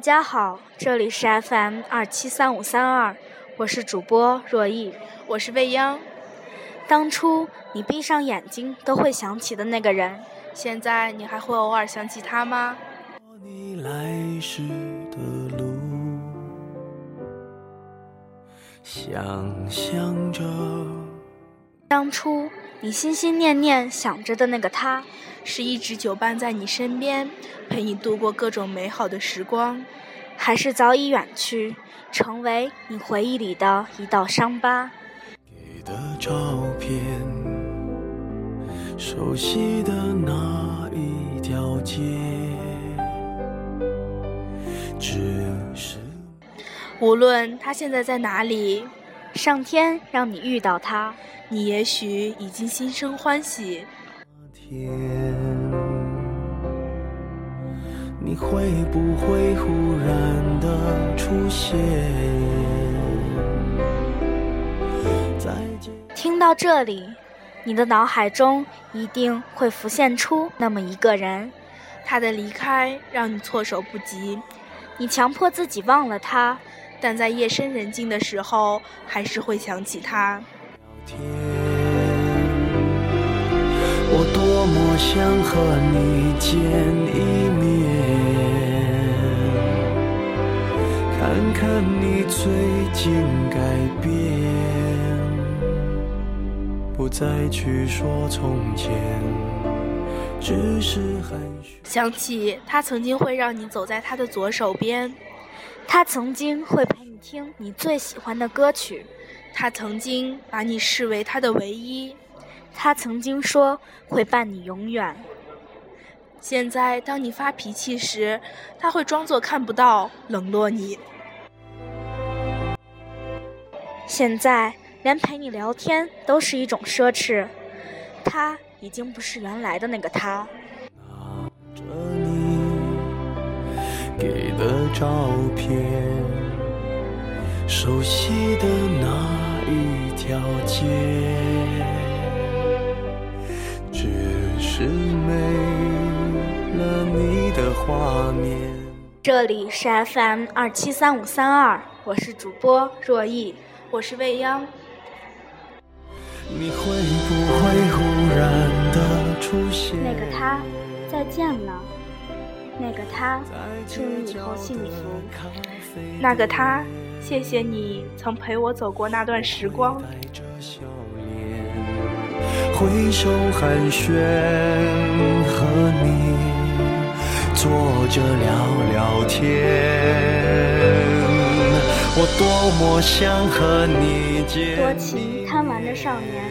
家好，这里是 FM 二七三五三二，我是主播若意，我是未央。当初你闭上眼睛都会想起的那个人，现在你还会偶尔想起他吗？你来时的路，想象着。当初你心心念念想着的那个他，是一直久伴在你身边，陪你度过各种美好的时光，还是早已远去，成为你回忆里的一道伤疤？给的照片，熟悉的那一条街，只是无论他现在在哪里，上天让你遇到他。你也许已经心生欢喜。天，你会不会忽然的出现？再见。听到这里，你的脑海中一定会浮现出那么一个人，他的离开让你措手不及，你强迫自己忘了他，但在夜深人静的时候，还是会想起他。天，我多么想和你见一面，看看你最近改变，不再去说从前，只是寒暄。想起他曾经会让你走在他的左手边，他曾经会陪你听你最喜欢的歌曲。他曾经把你视为他的唯一，他曾经说会伴你永远。现在当你发脾气时，他会装作看不到，冷落你。现在连陪你聊天都是一种奢侈，他已经不是原来的那个他。照片。熟悉的那一条街，只是没了你的画面。这里是 FM 二七三五三二，我是主播若意，我是未央。你会不会忽然的出现？那个他，再见了。那个他，祝你以后幸福。那个他。谢谢你曾陪我走过那段时光。挥手寒暄，和你坐着聊聊天。我多么想和你见多情贪玩的少年，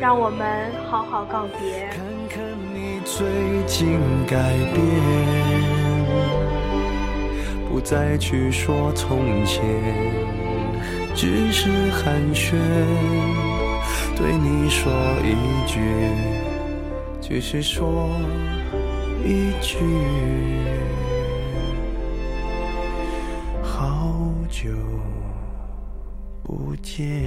让我们好好告别。最近改变。不再去说从前，只是寒暄，对你说一句，只是说一句，好久不见。